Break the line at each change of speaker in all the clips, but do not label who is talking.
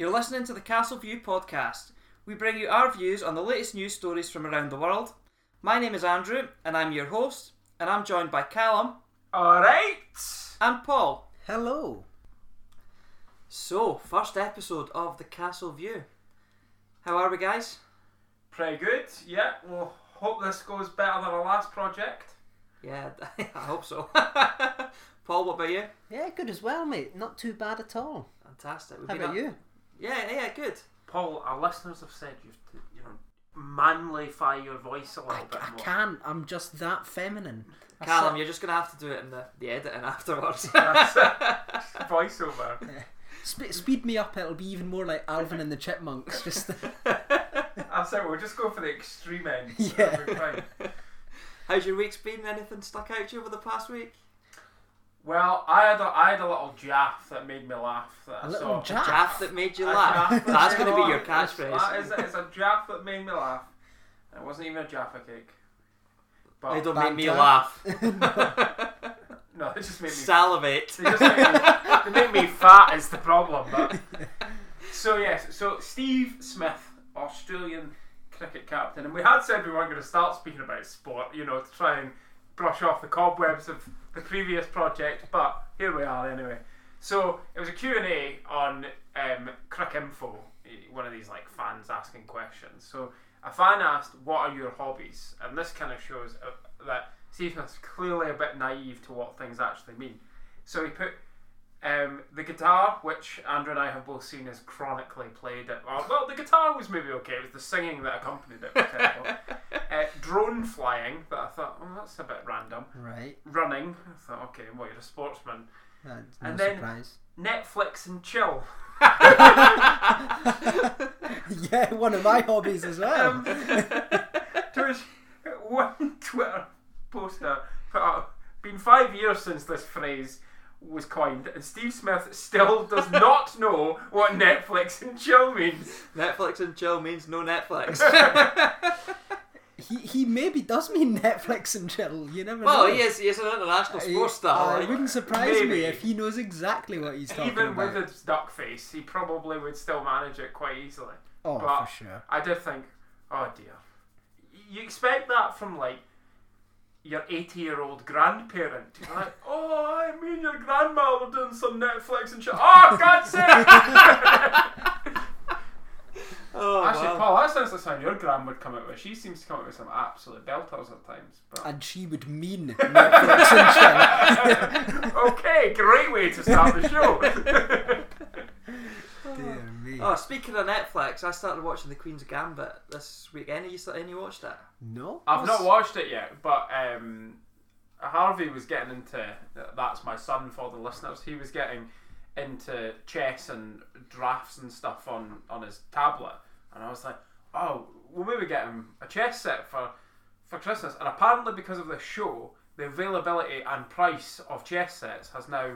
You're listening to the Castle View podcast. We bring you our views on the latest news stories from around the world. My name is Andrew, and I'm your host, and I'm joined by Callum
Alright!
and Paul.
Hello.
So, first episode of the Castle View. How are we, guys?
Pretty good, yeah. We'll hope this goes better than our last project.
Yeah, I hope so. Paul, what about you?
Yeah, good as well, mate. Not too bad at all.
Fantastic. We've
How
been
about
up-
you?
Yeah, yeah, good.
Paul, our listeners have said you have to, you know, manlyfy your voice a little
I,
bit
I
more.
can't. I'm just that feminine. I
Callum,
said-
you're just going to have to do it in the, the editing afterwards.
That's it. Voiceover.
Sp- speed me up. It'll be even more like Alvin and the Chipmunks. Just
That's it, we'll just go for the extreme end.
Yeah.
It'll.
How's your week's been? Anything stuck out to you over the past week?
Well, I had a, I had a little jaff that made me laugh. That
A
I
little
saw.
jaff?
Jaff that made you laugh. That's going to be your catchphrase.
Uh, it's, it's, a, it's a jaff that made me laugh. It wasn't even a jaffa cake. But
They don't make me
jaff.
laugh.
no, it just made me
Salivate.
They just make me, they make me fat is the problem. But so yes, so Steve Smith, Australian cricket captain, and we had said we weren't going to start speaking about sport, you know, to try and brush off the cobwebs of the previous project, but here we are anyway. So it was a Q and A on um, Cricinfo, one of these like fans asking questions. So a fan asked, "What are your hobbies?" And this kind of shows uh, that Steve Smith's clearly a bit naive to what things actually mean. So he put um, the guitar, which Andrew and I have both seen as chronically played. At, well, well, the guitar was maybe okay. It was the singing that accompanied it. was terrible. uh, drone flying, that I thought, oh, that's a bit random.
right.
Running, I thought, okay, well, you're a sportsman.
That's no
And then-
surprise.
Netflix and chill.
yeah, one of my hobbies as well.
Um, there was one Twitter poster put out, been five years since this phrase was coined, and Steve Smith still does not know what Netflix and chill means.
Netflix and chill means no Netflix.
he he maybe does mean Netflix and chill. You never
well,
know.
he is, he is an international sports
Uh,
star.
it wouldn't surprise
Maybe.
me if he knows exactly what he's talking
Even
about.
with his duck face, he probably would still manage it quite easily.
oh,
but-
for sure.
I did think, oh dear. You expect that from like your 80 year old grandparent. You're like, oh, I mean, your grandma were doing some Netflix and shit. Oh, God's sake!
oh,
Actually,
wow.
Paul, that sounds like something your gran would come out with. She seems to come out with some absolute belters at times. But
And she would mean Netflix and chill.
okay, great way to start the show.
Dear me.
Oh, speaking of Netflix, I started watching The Queen's Gambit this week. Any you, any you watched it?
No.
I've not watched it yet, but um, Harvey was getting into that's my son for the listeners. He was getting into chess and drafts and stuff on on his tablet, and I was like, oh, we'll maybe get him a chess set for for Christmas. And apparently, because of this show, the availability and price of chess sets has now.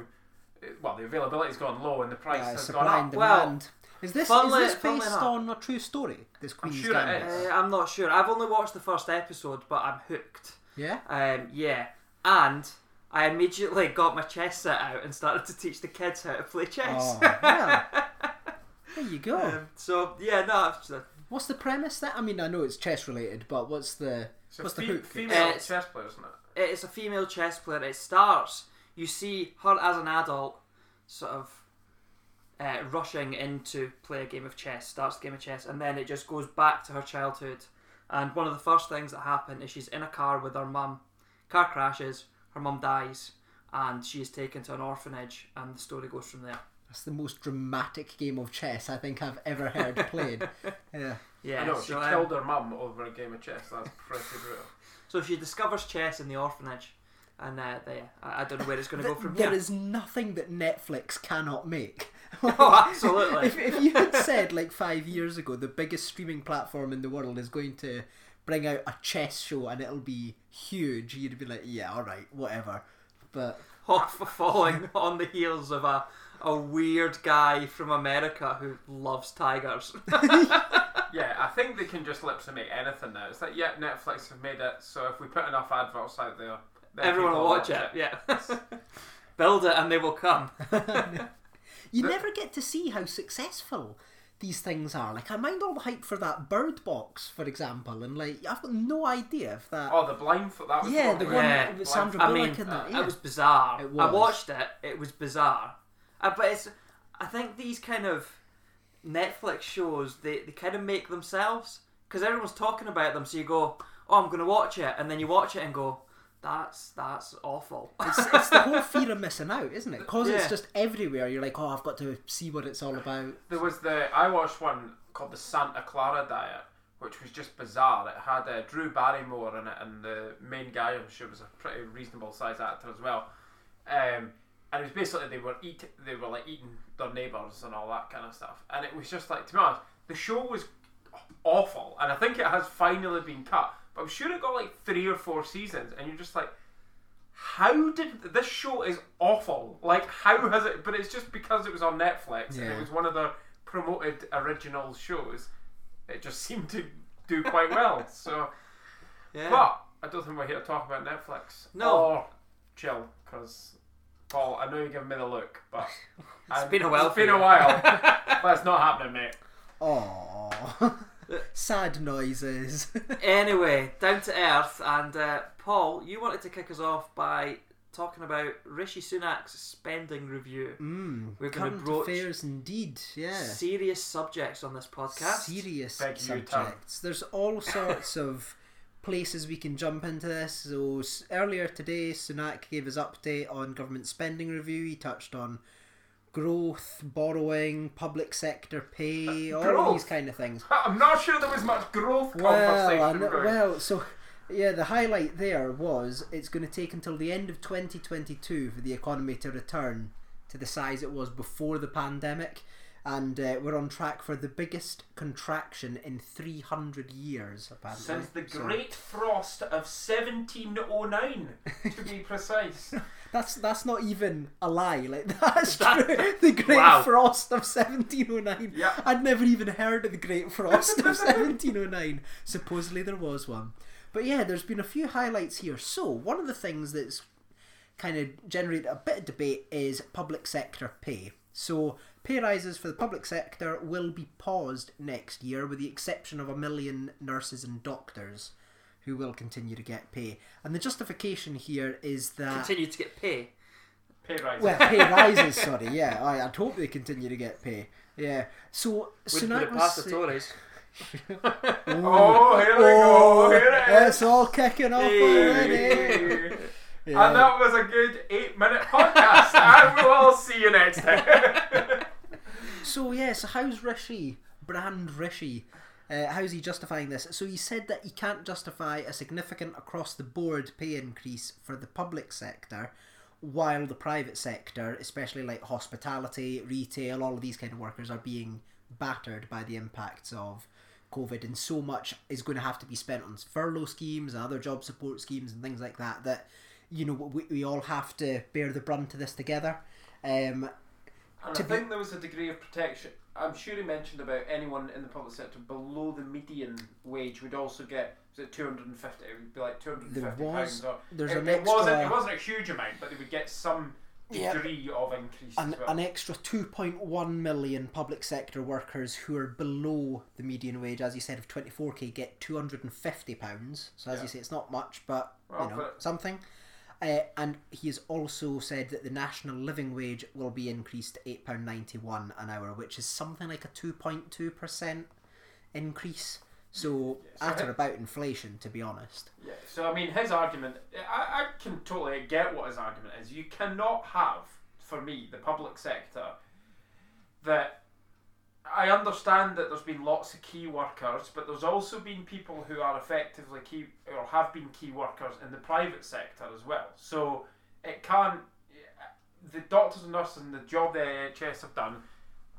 Well, the availability's gone low and the price
Yeah,
has gone
and
up.
Well,
demand. Is this
funnily-
is this based on a true story? This Queen's
sure
Gambit.
is.
Uh, I'm not sure. I've only watched the first episode, but I'm hooked.
Yeah.
Um, yeah, and I immediately got my chess set out and started to teach the kids how to play chess.
Oh, well. There you go.
um, so yeah, no, it's just-
what's the premise? That I mean, I know it's chess related, but what's the
It's a
what's the
fe-
hook?
female
Uh,
chess player, isn't it?
it's a female chess player. It starts. You see her as an adult, sort of uh, rushing into play a game of chess. Starts the game of chess, and then it just goes back to her childhood. And one of the first things that happen is she's in a car with her mum. Car crashes. Her mum dies, and she is taken to an orphanage. And the story goes from there.
That's the most dramatic game of chess I think I've ever heard played. yeah.
Yeah.
I know, she
so, um,
killed her mum over a game of chess. That's pretty brutal.
so she discovers chess in the orphanage, and uh, there. I, I don't know where it's going to go from
there
There
is nothing that Netflix cannot make.
Oh, absolutely.
if, if you had said like five years ago the biggest streaming platform in the world is going to bring out a chess show and it'll be huge, you'd be like, yeah, all right, whatever. But oh,
off falling on the heels of a a weird guy from America who loves tigers.
Yeah, I think they can just lip to make anything now. It's like, yeah, Netflix have made it, so if we put enough adverts out there,
Everyone will watch it. Yeah. Build it and they will come.
You
The-
never get to see how successful these things are. Like I mind all the hype for that Bird Box, for example, and like I've got no idea if that.
Oh, the blindfold. That was
Yeah,
the one.
Yeah.
with Sandra
I mean,
in that.
uh,
Yeah.
it was bizarre.
It
I watched it. It was bizarre. Uh, but it's. I think these kind of Netflix shows they, they kind of make themselves because everyone's talking about them. So you go, oh, I'm going to watch it, and then you watch it and go, that's that's awful.
It's, it's the whole fear of missing out, isn't it? Because
Yeah.
it's just everywhere. You're like, oh, I've got to see what it's all about.
There was the I watched one called the Santa Clarita Diet, which was just bizarre. It had uh, Drew Barrymore in it, and the main guy I'm sure was a pretty reasonable sized actor as well. Um, and it was basically they were eat they were like eating their neighbours and all that kind of stuff. And it was just like to be honest, the show was awful, and I think it has finally been cut. But I'm sure it got like three or four seasons, and you're just like. How did this show is awful? Like how has it? But it's just because it was on Netflix and it was one of the promoted original shows. It just seemed to do quite well. So,
Yeah.
but I don't think we're here to talk about Netflix.
No.
or chill because Paul, I know you're giving me the look, but it's
been a while
It's been
you.
a while. That's not happening, mate.
Oh, sad noises.
anyway, down to earth, and uh, Paul, you wanted to kick us off by talking about Rishi Sunak's spending review.
mm,
We're gonna
current
broach
affairs indeed. Yeah.
Serious subjects on this podcast.
serious
Beg
subjects. There's all sorts of places we can jump into this. So earlier today, Sunak gave his update on government spending review. He touched on growth, borrowing, public sector pay, uh, all
growth?
these kind of things.
I'm not sure there was much growth
Well,
conversation
know- well, so yeah, the highlight there was it's going to take until the end of 2022 for the economy to return to the size it was before the pandemic, and uh, we're on track for the biggest contraction in 300 years. Apparently,
Since the
So
Great Frost of 1709, to be precise.
that's that's not even a lie. Like that's
That-
true. The Great
Wow.
Frost of 1709.
Yeah.
I'd never even heard of the Great Frost of 1709. Supposedly there was one. But yeah, there's been a few highlights here. So, one of the things that's kind of generated a bit of debate is public sector pay. So, pay rises for the public sector will be paused next year, with the exception of a million nurses and doctors who will continue to get pay. And the justification here is that.
Continue to get pay.
Pay rise.
Well, pay rises, sorry, yeah. I, I'd hope they continue to get pay. Yeah. So,
Wouldn't put
Sunak
it past
was.
the Tories.
oh, here we go. Oh, here it
It's all kicking off already. Yeah.
And that was a good eight minute podcast. and we'll all see you next time.
So yeah, so how's Rishi, brand Rishi, uh, how's he justifying this? So he said that he can't justify a significant across the board pay increase for the public sector, while the private sector, especially like hospitality, retail, all of these kind of workers are being battered by the impacts of COVID, and so much is going to have to be spent on furlough schemes and other job support schemes and things like that. That you know we, we all have to bear the brunt of this together. Um,
And
To
I
be-
think there was a degree of protection. I'm sure he mentioned about anyone in the public sector below the median wage would also get was it 250? It would be like 250
There was-
pounds. Or
there's
it,
an
it wasn't. It wasn't a huge amount, but they would get some
Yeah.
degree of increase
an,
well.
an extra 2.1 million public sector workers who are below the median wage, as you said, of 24k get 250 pounds. So as
Yeah.
you say, it's not much, but
Well,
you know
but-
something. Uh, and he has also said that the national living wage will be increased to £8.91 an hour, which is something like a 2.2% increase. So,
Yeah, so
at or about inflation, to be honest.
Yeah, so I mean, his argument, I, I can totally get what his argument is. You cannot have, for me, the public sector that. I understand that there's been lots of key workers, but there's also been people who are effectively key or have been key workers in the private sector as well. So it can't. The doctors and nurses and the job the NHS have done,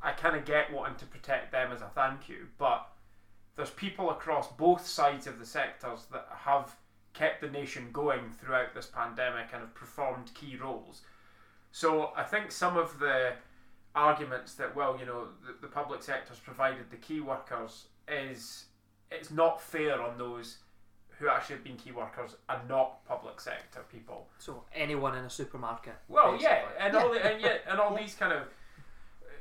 I kind of get wanting to protect them as a thank you, but there's people across both sides of the sectors that have kept the nation going throughout this pandemic and have performed key roles. So I think some of the arguments that well, you know, the, the public sector's provided the key workers is it's not fair on those who actually have been key workers and not public sector people.
So anyone in a supermarket.
Well,
basically.
yeah, and all the, and yet and all these kind of uh,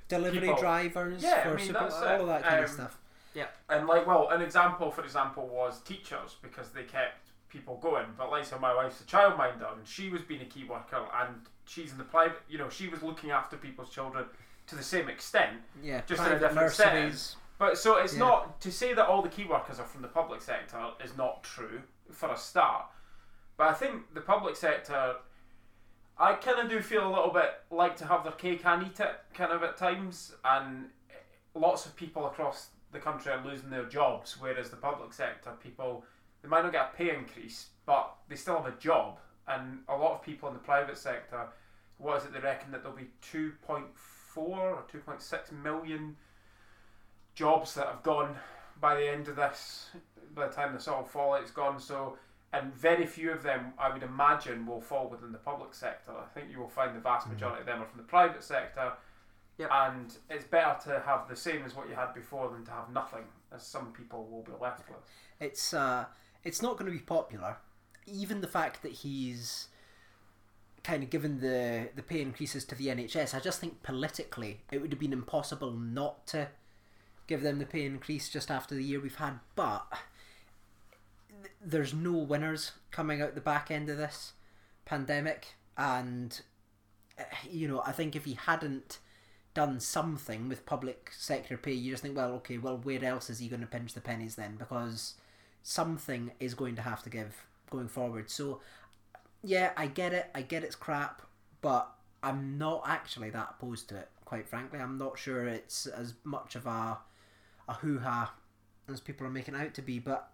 Delivery
people-
drivers
Yeah, I
for
mean,
super,
that's
all
it.
of that kind of
um,
stuff.
Yeah, And like, well, an example, for example, was teachers because they kept people going. But like, so my wife's a childminder, and she was being a key worker, and she's in the private. You know, she was looking after people's children to the same extent.
Yeah,
just in a different setting. But so it's
Yeah.
not to say that all the key workers are from the public sector is not true for a start. But I think the public sector, I kind of do feel a little bit like to have their cake and eat it, kind of at times, and lots of people across the country are losing their jobs, whereas the public sector people they might not get a pay increase, but they still have a job, and a lot of people in the private sector, what is it they reckon that there'll be two point four or two point six million jobs that have gone by the end of this, by the time this all fallout's gone. So, and very few of them, I would imagine, will fall within the public sector. I think you will find the vast majority of them are from the private sector.
Yep.
And it's better to have the same as what you had before than to have nothing, as some people will be left with.
It's uh, it's not going to be popular. Even the fact that he's kind of given the the pay increases to the NHS, I just think politically it would have been impossible not to give them the pay increase just after the year we've had. But th- there's no winners coming out the back end of this pandemic, and uh, you know I think if he hadn't done something with public sector pay, you just think, well, okay, well, where else is he going to pinch the pennies then? Because something is going to have to give going forward. So, yeah, I get it. I get it's crap, but I'm not actually that opposed to it. Quite frankly, I'm not sure it's as much of a a hoo ha as people are making out to be. But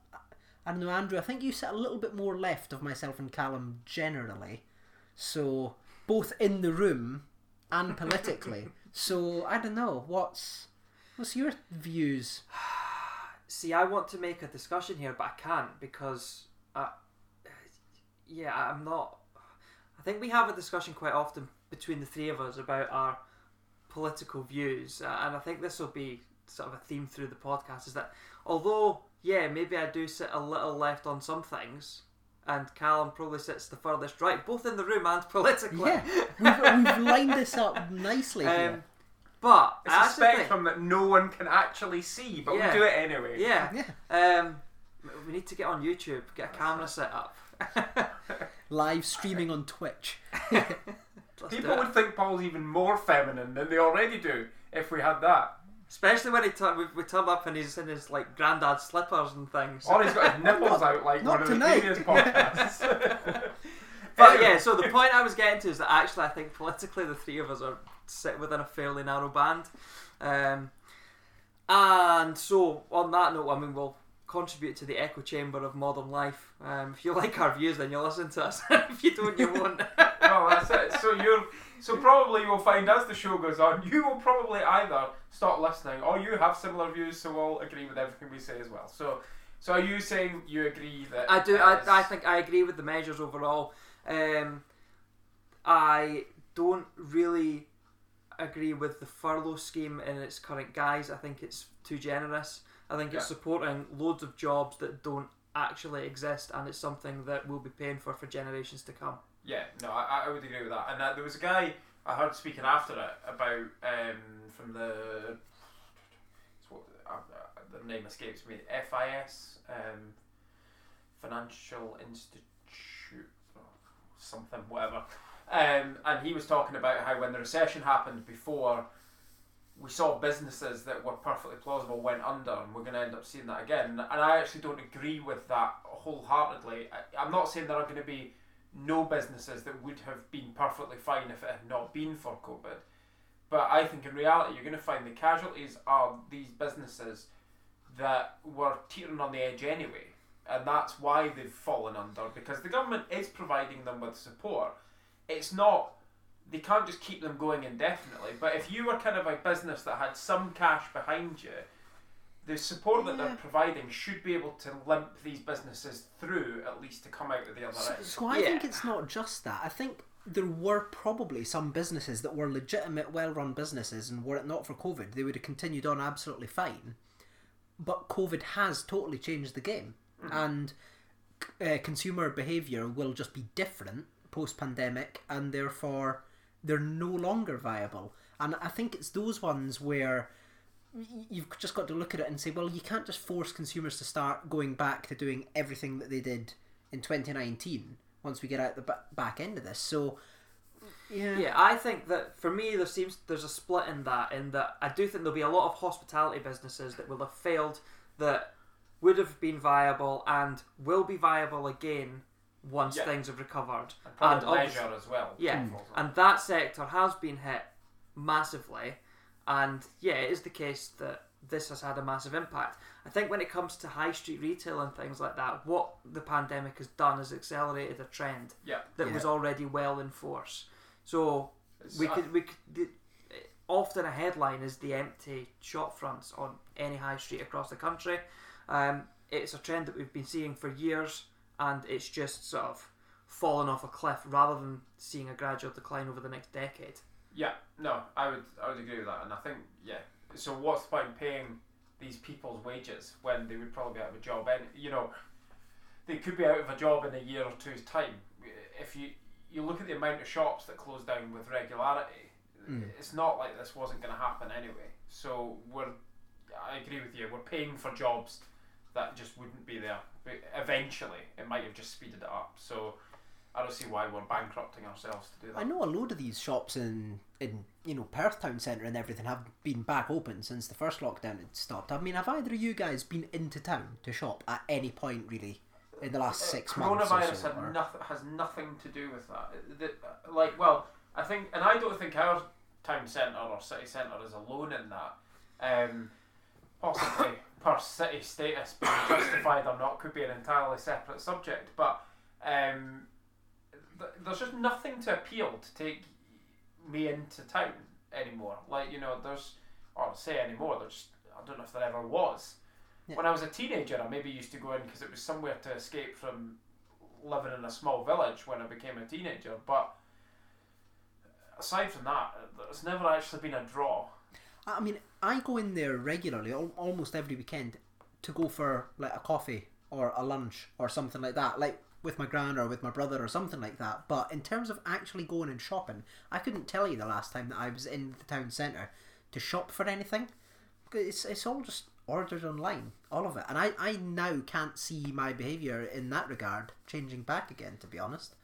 I don't know, Andrew. I think you sit a little bit more left of myself and Callum generally. So both in the room and politically. so I don't know. What's what's your views?
See, I want to make a discussion here, but I can't because, uh, yeah, I'm not. I think we have a discussion quite often between the three of us about our political views, uh, and I think this will be sort of a theme through the podcast. Is that although, yeah, maybe I do sit a little left on some things, and Callum probably sits the furthest right, both in the room and politically.
Yeah, we've, we've lined this up nicely here.
Um, but
It's
I
a
actually think-
spectrum that no one can actually see, but
Yeah.
we do it anyway.
yeah.
yeah,
Um, we need to get on YouTube, get a camera set up.
live streaming on Twitch.
People would think Paul's even more feminine than they already do if we had that.
Especially when he tur- we, we turn up and he's in his like granddad's slippers and things.
Or he's got his nipples out like
not
one of the previous podcasts.
But yeah, so the point I was getting to is that actually I think politically the three of us are sit within a fairly narrow band. Um, and so on that note, I mean we'll contribute to the echo chamber of modern life. Um, if you like our views, then you'll listen to us. if you don't, you won't.
well, that's it. So you're, so probably you'll find as the show goes on, you will probably either stop listening or you have similar views, so we'll agree with everything we say as well. So, so are you saying you agree that?
I do. I, I think I agree with the measures overall. Um, I don't really agree with the furlough scheme in its current guise. I think it's too generous. I think it's
Yeah.
supporting loads of jobs that don't actually exist, and it's something that we'll be paying for for generations to come.
Yeah, no, I, I would agree with that. And uh, there was a guy I heard speaking after it about um, from the it's what, uh, the name escapes me. FIS, um, Financial Institute, or something, whatever. Um, and he was talking about how when the recession happened before, we saw businesses that were perfectly plausible went under, and we're going to end up seeing that again. And I actually don't agree with that wholeheartedly. I, I'm not saying there are going to be no businesses that would have been perfectly fine if it had not been for COVID. But I think in reality, you're going to find the casualties are these businesses that were teetering on the edge anyway. And that's why they've fallen under because the government is providing them with support. It's not, they can't just keep them going indefinitely. But if you were kind of a business that had some cash behind you, the support that
Yeah.
they're providing should be able to limp these businesses through at least to come out of the other
So,
end.
so I
Yeah.
think it's not just that. I think there were probably some businesses that were legitimate, well-run businesses, and were it not for COVID, they would have continued on absolutely fine. But COVID has totally changed the game, and uh, consumer behaviour will just be different post-pandemic, and therefore they're no longer viable. And I think it's those ones where you've just got to look at it and say, well, you can't just force consumers to start going back to doing everything that they did in 2019 once we get out the ba- back end of this. So, yeah.
Yeah, I think that for me there seems there's a split in that. In that I do think there'll be a lot of hospitality businesses that will have failed that would have been viable and will be viable again once
Yeah.
things have recovered.
And probably
obvious-
leisure as well.
Yeah,
falls on.
and that sector has been hit massively. And yeah, it is the case that this has had a massive impact. I think when it comes to high street retail and things like that, what the pandemic has done is accelerated a trend
yeah.
that
Yeah.
was already well in force. So
It's-
we
I-
could we could the, often a headline is the empty shop fronts on any high street across the country. Um, it's a trend that we've been seeing for years, and it's just sort of fallen off a cliff rather than seeing a gradual decline over the next decade.
Yeah, no, I would I would agree with that, and I think yeah. So what's the point in paying these people's wages when they would probably be out of a job? And you know, they could be out of a job in a year or two's time. If you you look at the amount of shops that close down with regularity,
Mm.
it's not like this wasn't going to happen anyway. So we're I agree with you. We're paying for jobs that just wouldn't be there. But eventually, it might have just speeded it up. So. I don't see why we're bankrupting ourselves to do that.
I know a load of these shops in in you know Perth town centre and everything have been back open since the first lockdown had stopped. I mean, have either of you guys been into town to shop at any point really in the last six months? or
Uh, Coronavirus
so,
had nothing has nothing to do with that. The, like, well, I think, and I don't think our town centre or city centre is alone in that. Um, possibly per city status being justified or not could be an entirely separate subject, but um, th- there's just nothing to appeal to take me into town anymore. Like, you know, there's, or say anymore, there's, I don't know if there ever was.
Yeah.
When I was a teenager, I maybe used to go in because it was somewhere to escape from living in a small village when I became a teenager. But aside from that, there's never actually been a draw.
I mean, I go in there regularly, al- almost every weekend, to go for like a coffee or a lunch or something like that, like with my gran or with my brother or something like that. But in terms of actually going and shopping, I couldn't tell you the last time that I was in the town centre to shop for anything. It's it's all just ordered online, all of it, and I I now can't see my behaviour in that regard changing back again. To be honest,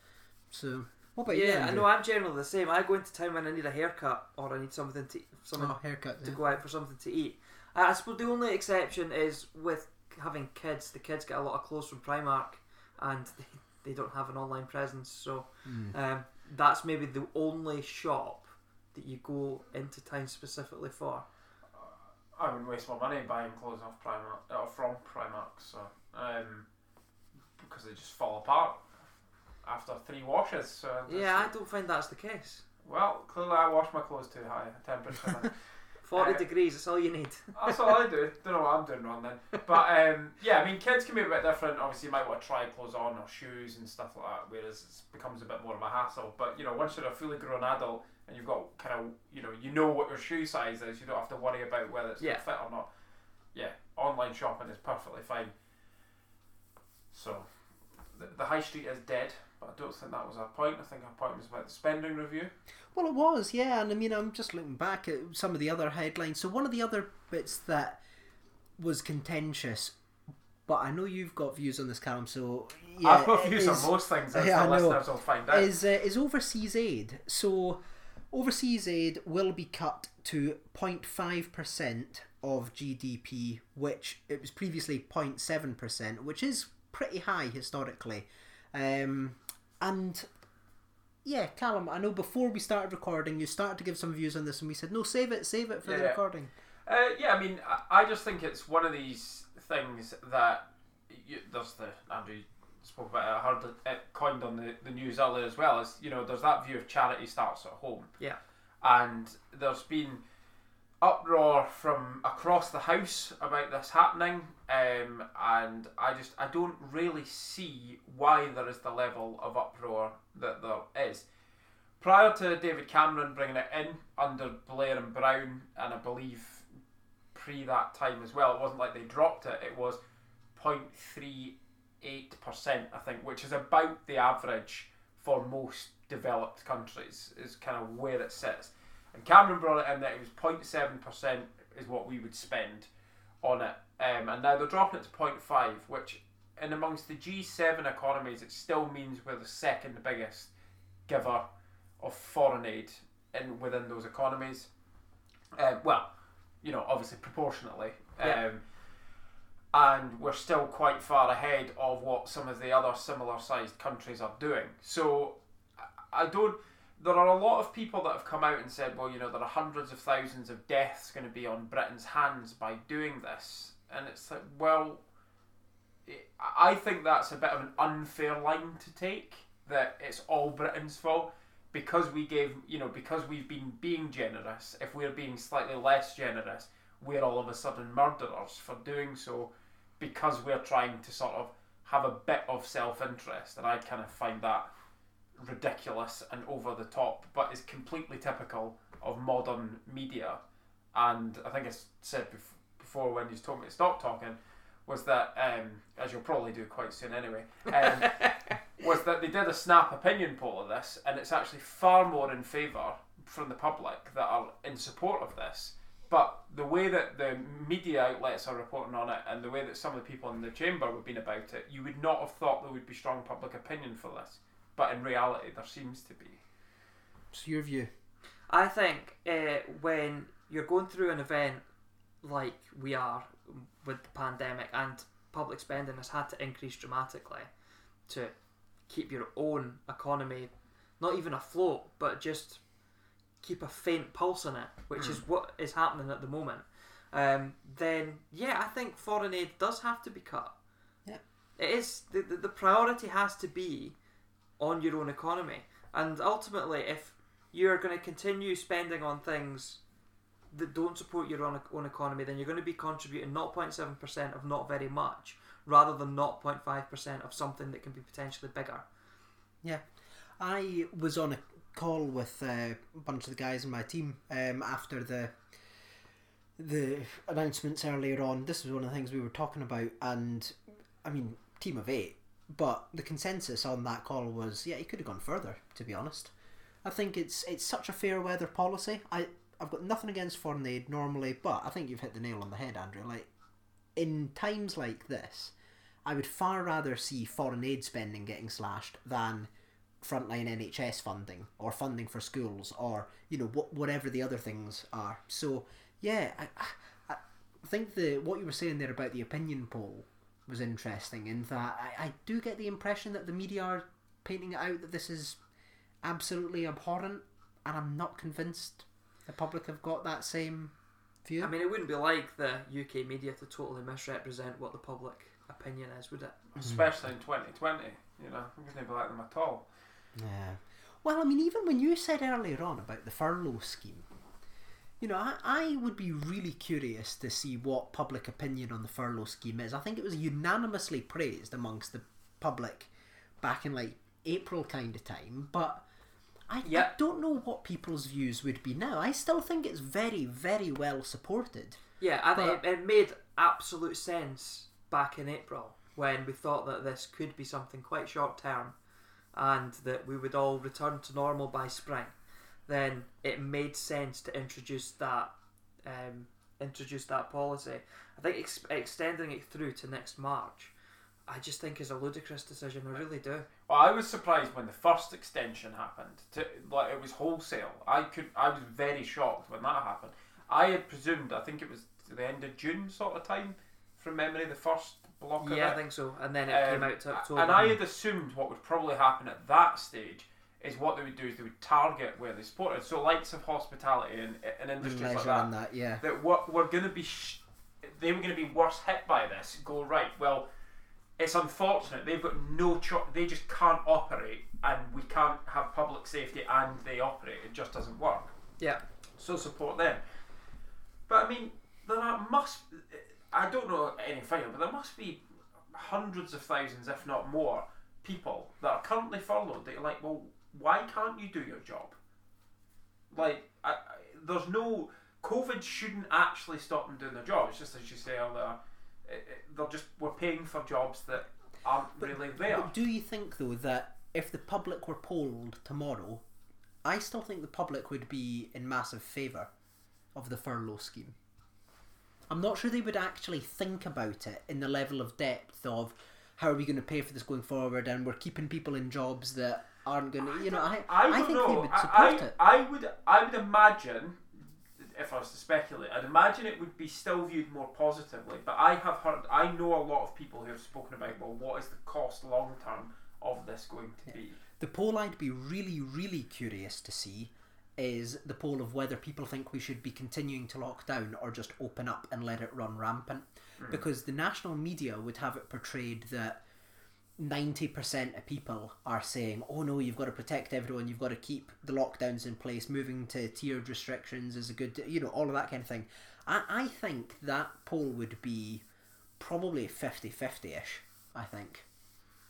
so what about you?
yeah, I
Andrew?
know. I'm generally the same. I go into town when I need a haircut or I need something to something
Oh, haircut.
to
yeah.
go out for something to eat. Uh, I suppose the only exception is with having kids. The kids get a lot of clothes from Primark, and they, they don't have an online presence. So
Mm.
um, that's maybe the only shop that you go into town specifically for.
I wouldn't waste my money buying clothes off Primark or from Primark, so um, because they just fall apart after three washes. So
Yeah, I don't find that's the case.
Well, clearly I wash my clothes too high a temperature.
Forty
Uh,
degrees. That's all you need.
That's all I do. Don't know what I'm doing wrong then. But um, yeah, I mean, kids can be a bit different. Obviously, you might want to try clothes on or shoes and stuff like that, whereas it becomes a bit more of a hassle. But you know, once you're a fully grown adult and you've got kind of, you know, you know what your shoe size is, you don't have to worry about whether it's
Yeah.
fit or not. Yeah, online shopping is perfectly fine. So, the, the high street is dead, but I don't think that was our point. I think our point was about the spending review.
Well, it was, yeah, and I mean, I'm just looking back at some of the other headlines. So one of the other bits that was contentious, but I know you've got views on this, Callum. So yeah,
I've got views
is-
on most things, as
Yeah, I
the
know.
listeners will find out.
is uh, is overseas aid. So overseas aid will be cut to 0.5 percent of GDP, which it was previously 0.7 percent, which is pretty high historically. Um, and yeah, Callum, I know before we started recording, you started to give some views on this, and we said no, save it, save it for the
Yeah.
recording.
Uh, yeah, I mean, I, I just think it's one of these things that you, there's the Andrew spoke about. It, I heard it, it coined on the, the news earlier as well. Is you know, there's that view of charity starts at home.
Yeah.
and there's been uproar from across the house about this happening, um, and I just I don't really see why there is the level of uproar that there is. Prior to David Cameron bringing it in under Blair and Brown, and I believe pre that time as well, it wasn't like they dropped it. It was 0.38 percent, I think, which is about the average for most developed countries. Is kind of where it sits. And Cameron brought it in that it was 0.7 percent is what we would spend on it, um, and now they're dropping it to 0.5, which in amongst the G7 economies, it still means we're the second biggest giver of foreign aid in within those economies. Um, well, you know, obviously proportionately.
Yeah.
Um, and we're still quite far ahead of what some of the other similar sized countries are doing. So I don't. There are a lot of people that have come out and said, well, you know, there are hundreds of thousands of deaths going to be on Britain's hands by doing this. And it's like, well, it- I think that's a bit of an unfair line to take, that it's all Britain's fault. Because we gave, you know, because we've been being generous, if we're being slightly less generous, we're all of a sudden murderers for doing so because we're trying to sort of have a bit of self interest. And I kind of find that ridiculous and over the top, but is completely typical of modern media. And I think I said bef- before when you told me to stop talking, was that, um, as you'll probably do quite soon anyway, um, was that they did a snap opinion poll of this, and it's actually far more in favour from the public that are in support of this. But the way that the media outlets are reporting on it, and the way that some of the people in the chamber have been about it, you would not have thought there would be strong public opinion for this. But in reality, there seems to be.
So your view?
I think uh, when you're going through an event like we are with the pandemic and public spending has had to increase dramatically to keep your own economy not even afloat but just keep a faint pulse in it which is what is happening at the moment um, then yeah I think foreign aid does have to be cut
Yeah.
it is the, the, the priority has to be on your own economy and ultimately if you're going to continue spending on things that don't support your own, own economy, then you're going to be contributing 0.7% of not very much rather than 0.5% of something that can be potentially bigger. Yeah.
I was on a call with uh, a bunch of the guys in my team um, after the the announcements earlier on. This was one of the things we were talking about, and I mean, team of eight. But the consensus on that call was, yeah, he could have gone further. To be honest, I think it's it's such a fair weather policy. I I've got nothing against foreign aid normally, but I think you've hit the nail on the head, Andrew. Like in times like this, I would far rather see foreign aid spending getting slashed than frontline NHS funding or funding for schools or you know what whatever the other things are. So yeah, I, I, think the what you were saying there about the opinion poll was interesting in that I, I do get the impression that the media are painting it out that this is absolutely abhorrent, and I'm not convinced the public have got that same view.
I mean, it wouldn't be like the UK media to totally misrepresent what the public opinion is, would it? Mm-hmm.
Especially in 2020. You know, I'm going to be like them at all.
Yeah. Well, I mean, even when you said earlier on about the furlough scheme, you know, I, I would be really curious to see what public opinion on the furlough scheme is. I think it was unanimously praised amongst the public back in like April kind of time, but I, I don't know what people's views would be now. I still think it's very, very well supported.
Yeah, I think it made absolute sense back in April when we thought that this could be something quite short term and that we would all return to normal by spring. Then it made sense to introduce that um, introduce that policy. I think ex- extending it through to next March, I just think is a ludicrous decision. I really do.
Well, I was surprised when the first extension happened. To, like it was wholesale. I could. I was very shocked when that happened. I had presumed. I think it was the end of June sort of time, from memory. The first block of
Yeah, I think so. And then it
Um,
came out to October.
And I had assumed what would probably happen at that stage is what they would do is they would target where they supported. So likes of hospitality and, and industries like that
that, yeah.
that were, were going to be sh- they were going to be worse hit by this go right well it's unfortunate they've got no choice they just can't operate and we can't have public safety and they operate it just doesn't work
yeah.
so support them but I mean there are must I don't know any figure but there must be hundreds of thousands if not more people that are currently furloughed that are like well why can't you do your job like I, I, there's no COVID shouldn't actually stop them doing their job. It's just as you say earlier, it, it, they're just we're paying for jobs that aren't really there.
But do you think though that if the public were polled tomorrow I still think the public would be in massive favour of the furlough scheme. I'm not sure they would actually think about it in the level of depth of how are we going to pay for this going forward, and we're keeping people in jobs that aren't going to. You know, I
I,
I, think
know.
they would
I-
support
I,
it.
I would I would imagine if I was to speculate, I'd imagine it would be still viewed more positively. But I have heard I know a lot of people who have spoken about well, what is the cost long term of this going to be?
The poll I'd be really, really curious to see is the poll of whether people think we should be continuing to lock down or just open up and let it run rampant. Hmm. Because the national media would have it portrayed that 90% of people are saying, oh no, you've got to protect everyone, you've got to keep the lockdowns in place, moving to tiered restrictions is a good, you know, all of that kind of thing. I, I think that poll would be probably 50 50 ish, I think.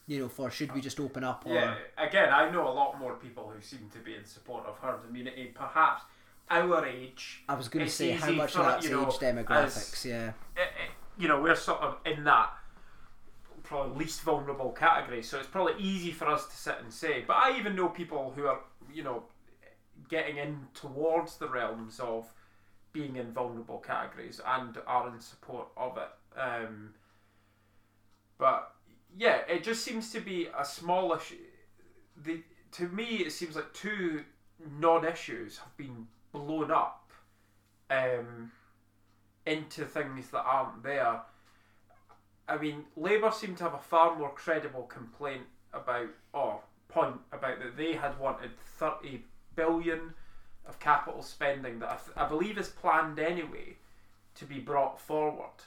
You know, for should we just open up or.
Yeah, again, I know a lot more people who seem to be in support of herd immunity. Perhaps our age,
I was going to say how much
for,
of that's
you know,
age demographics, yeah.
eh, eh, you know, we're sort of in that probably least vulnerable category. So it's probably easy for us to sit and say. But I even know people who are, you know, getting in towards the realms of being in vulnerable categories and are in support of it. Um, but yeah, it just seems to be a small issue. The to me, it seems like two non-issues have been blown up um, into things that aren't there. I mean, Labour seem to have a far more credible complaint about or point about that they had wanted thirty billion of capital spending that I, th- I believe is planned anyway to be brought forward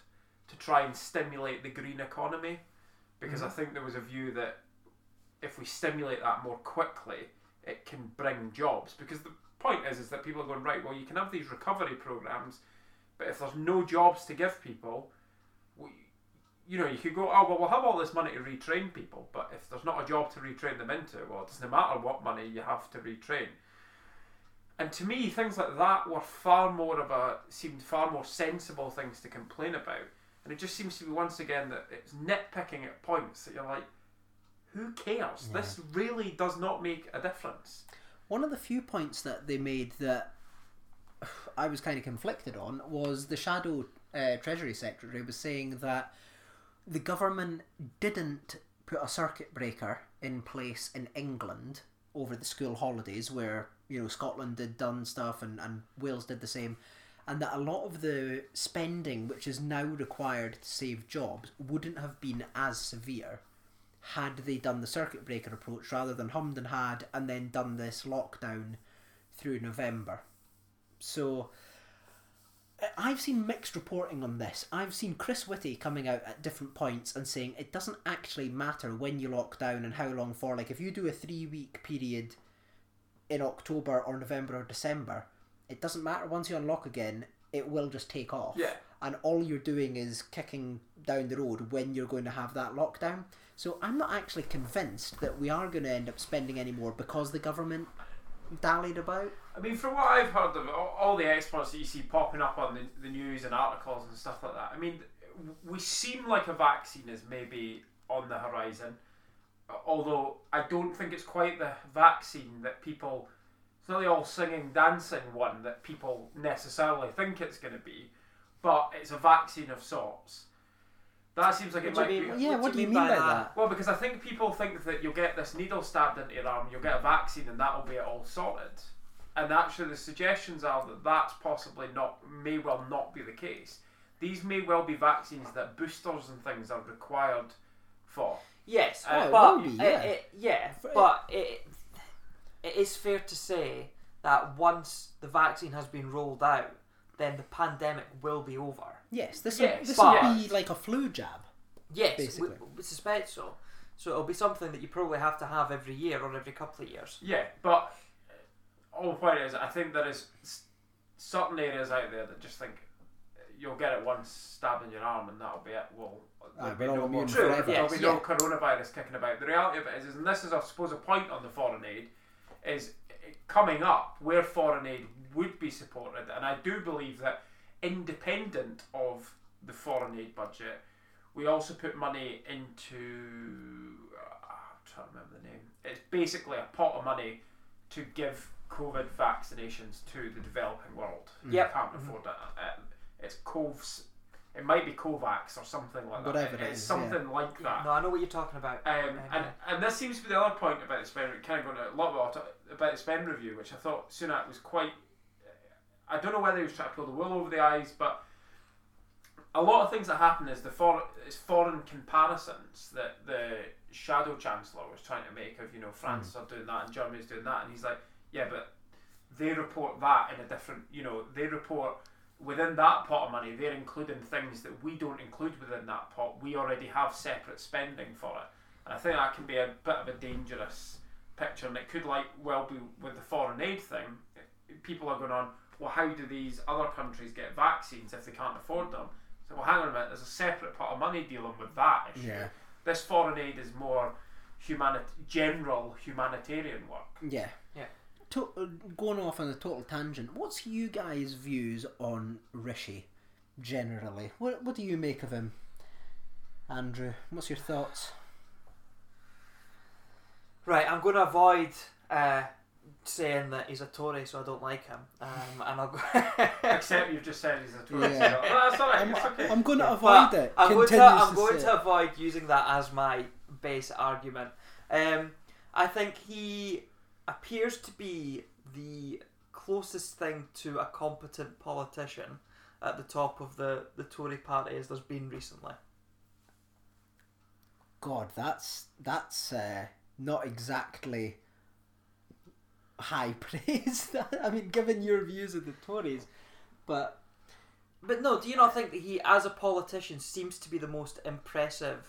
to try and stimulate the green economy because I mm-hmm. think there was a view that if we stimulate that more quickly, it can bring jobs. Because the point is, is that people are going right. Well, you can have these recovery programs, but if there's no jobs to give people, you know, you could go, oh well, we'll have all this money to retrain people, but if there's not a job to retrain them into, well, it doesn't matter what money you have to retrain. And to me, things like that were far more of a seemed far more sensible things to complain about. And it just seems to be once again that it's nitpicking at points that you're like, who cares? This really does not make a difference.
One of the few points that they made that I was kind of conflicted on was the shadow uh, Treasury Secretary was saying that the government didn't put a circuit breaker in place in England over the school holidays, where you know Scotland did done stuff and, and Wales did the same, and that a lot of the spending which is now required to save jobs wouldn't have been as severe had they done the circuit breaker approach rather than hummed and had and then done this lockdown through November. So I've seen mixed reporting on this. I've seen Chris Whitty coming out at different points and saying it doesn't actually matter when you lock down and how long for. Like if you do a three week period in October or November or December, it doesn't matter once you unlock again, it will just take off.
Yeah.
And all you're doing is kicking down the road when you're going to have that lockdown. So I'm not actually convinced that we are going to end up spending any more because the government dallied about.
I mean, from what I've heard of all, all the experts that you see popping up on the, the news and articles and stuff like that, I mean, we seem like a vaccine is maybe on the horizon. Although I don't think it's quite the vaccine that people, it's not the all singing, dancing one that people necessarily think it's going to be, but it's a vaccine of sorts. That seems like it might
you
be.
Yeah,
What
what,
do you mean
mean
by
by
that?
that?
Well, because I think people think that you'll get this needle stabbed into your arm, you'll get a vaccine, and that'll be it all sorted. And actually, the suggestions are that that's possibly not, may well not be the case. These may well be vaccines that boosters and things are required for.
Yes,
Oh, it
but
will be, yeah.
it- yeah, but it it is fair to say that once the vaccine has been rolled out, then the pandemic will be over.
Yes, this
Yes,
will, this
but-
will be like a flu jab.
Yes,
Basically.
we, we suspect so. So it'll be something that you probably have to have every year or every couple of years.
Yeah, but all the point is, I think there is certain areas out there that just think you'll get it once stabbed in your arm and that'll be it. Well,
Ah,
there'll be no more true,
forever.
there'll be
Yes,
no
yeah.
coronavirus kicking about. The reality of it is, is, and this is, I suppose, a point on the foreign aid, is coming up where foreign aid would be supported, and I do believe that independent of the foreign aid budget, we also put money into. Uh, I'm trying to remember the name. It's basically a pot of money to give COVID vaccinations to the developing world.
Yep.
Can't afford it. Uh, it's Covs. It might be COVAX or something like that.
Whatever it
it's
is,
something like that.
No, I know what you're talking about.
Um,
Okay.
and, and this seems to be the other point about the spend, kind of going a lot about, about the spend review, which I thought Sunak was quite. I don't know whether he was trying to pull the wool over the eyes, but a lot of things that happen is the for, is foreign comparisons that the shadow chancellor was trying to make of you know France are doing that and Germany's doing that, and he's like, yeah, but they report that in a different, you know, they report within that pot of money, they're including things that we don't include within that pot. We already have separate spending for it. And I think that can be a bit of a dangerous picture, and it could like well be with the foreign aid thing. People are going on, well, how do these other countries get vaccines if they can't afford them? So, well, hang on a minute, there's a separate pot of money dealing with that issue.
Yeah.
This foreign aid is more humanit- general humanitarian work.
Yeah.
Yeah.
To- uh, going off on a total tangent, what's you guys' views on Rishi generally? What What do you make of him, Andrew? What's your thoughts?
Right, I'm going to avoid uh, saying that he's a Tory, so I don't like him. Um, and I'll go.
Except you've just said he's a tourist.
Yeah.
So, no, that's alright,
I'm,
it's okay.
I'm going to
But
avoid it.
I'm going to,
Continues
I'm going to avoid using that as my base argument. Um, I think he appears to be the closest thing to a competent politician at the top of the, the Tory party as there's been recently.
God, that's that's uh, not exactly high praise. I mean, given your views of the Tories, but
But no, do you not think that he, as a politician, seems to be the most impressive?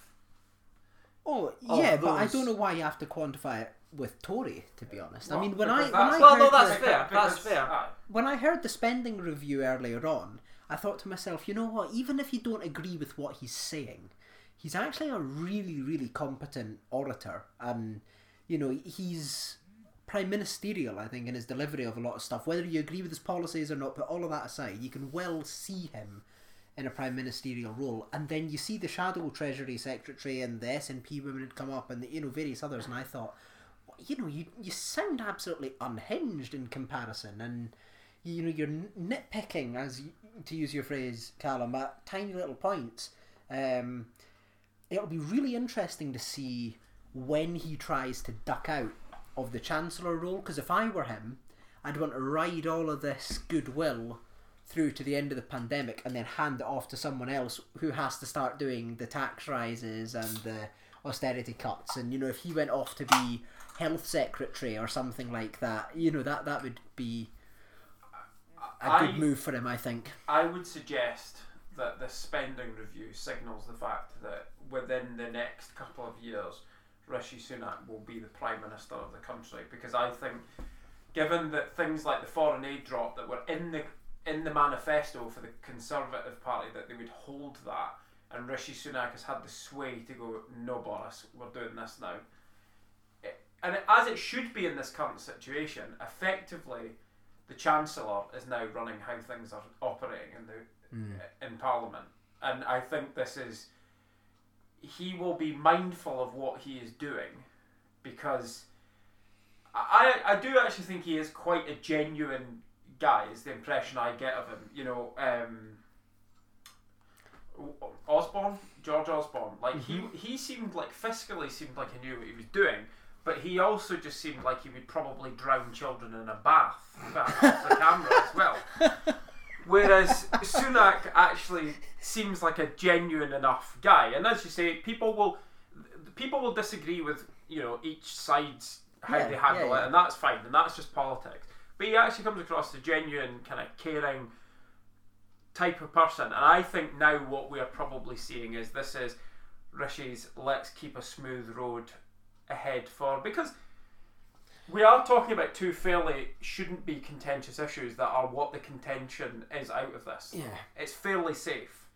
oh yeah, but I don't know why you have to quantify it with Tory. To be honest, I mean when I when I
Well,
heard
no, that's
the-
fair. That's fair.
when I heard the spending review earlier on, I thought to myself, you know what? Even if you don't agree with what he's saying, he's actually a really, really competent orator, and you know he's prime ministerial. I think in his delivery of a lot of stuff, whether you agree with his policies or not, put all of that aside, you can well see him in a prime ministerial role, and then you see the shadow treasury secretary and the SNP women had come up, and the, you know various others, and I thought you know, you you sound absolutely unhinged in comparison, and you know you're nitpicking, as you, to use your phrase, Callum, at tiny little points. Um, it'll be really interesting to see when he tries to duck out of the chancellor role. Because if I were him, I'd want to ride all of this goodwill through to the end of the pandemic and then hand it off to someone else who has to start doing the tax rises and the austerity cuts and you know if he went off to be health secretary or something like that. You know that that would be a
I-
good move for him i think.
I would suggest that the spending review signals the fact that within the next couple of years, Rishi Sunak will be the Prime Minister of the country. Because I think, given that things like the foreign aid drop that were in the in the manifesto for the Conservative Party that they would hold that, and Rishi Sunak has had the sway to go, no, Boris, we're doing this now. And as it should be in this current situation, effectively, the Chancellor is now running how things are operating in the hmm. uh, in Parliament, and I think this is he will be mindful of what he is doing because I I do actually think he is quite a genuine guy. Is the impression I get of him. You know, um, Osborne, George Osborne, like he mm-hmm. he seemed like fiscally seemed like he knew what he was doing. But he also just seemed like he would probably drown children in a bath off the camera as well. Whereas Sunak actually seems like a genuine enough guy, and as you say, people will people will disagree with you know each side's how
Yeah,
they handle
yeah,
it, and that's fine, and that's just politics. But he actually comes across as a genuine kind of caring type of person, and I think now what we are probably seeing is this is Rishi's let's keep a smooth road ahead for because we are talking about two fairly shouldn't be contentious issues that are what the contention is out of this.
yeah
It's fairly safe,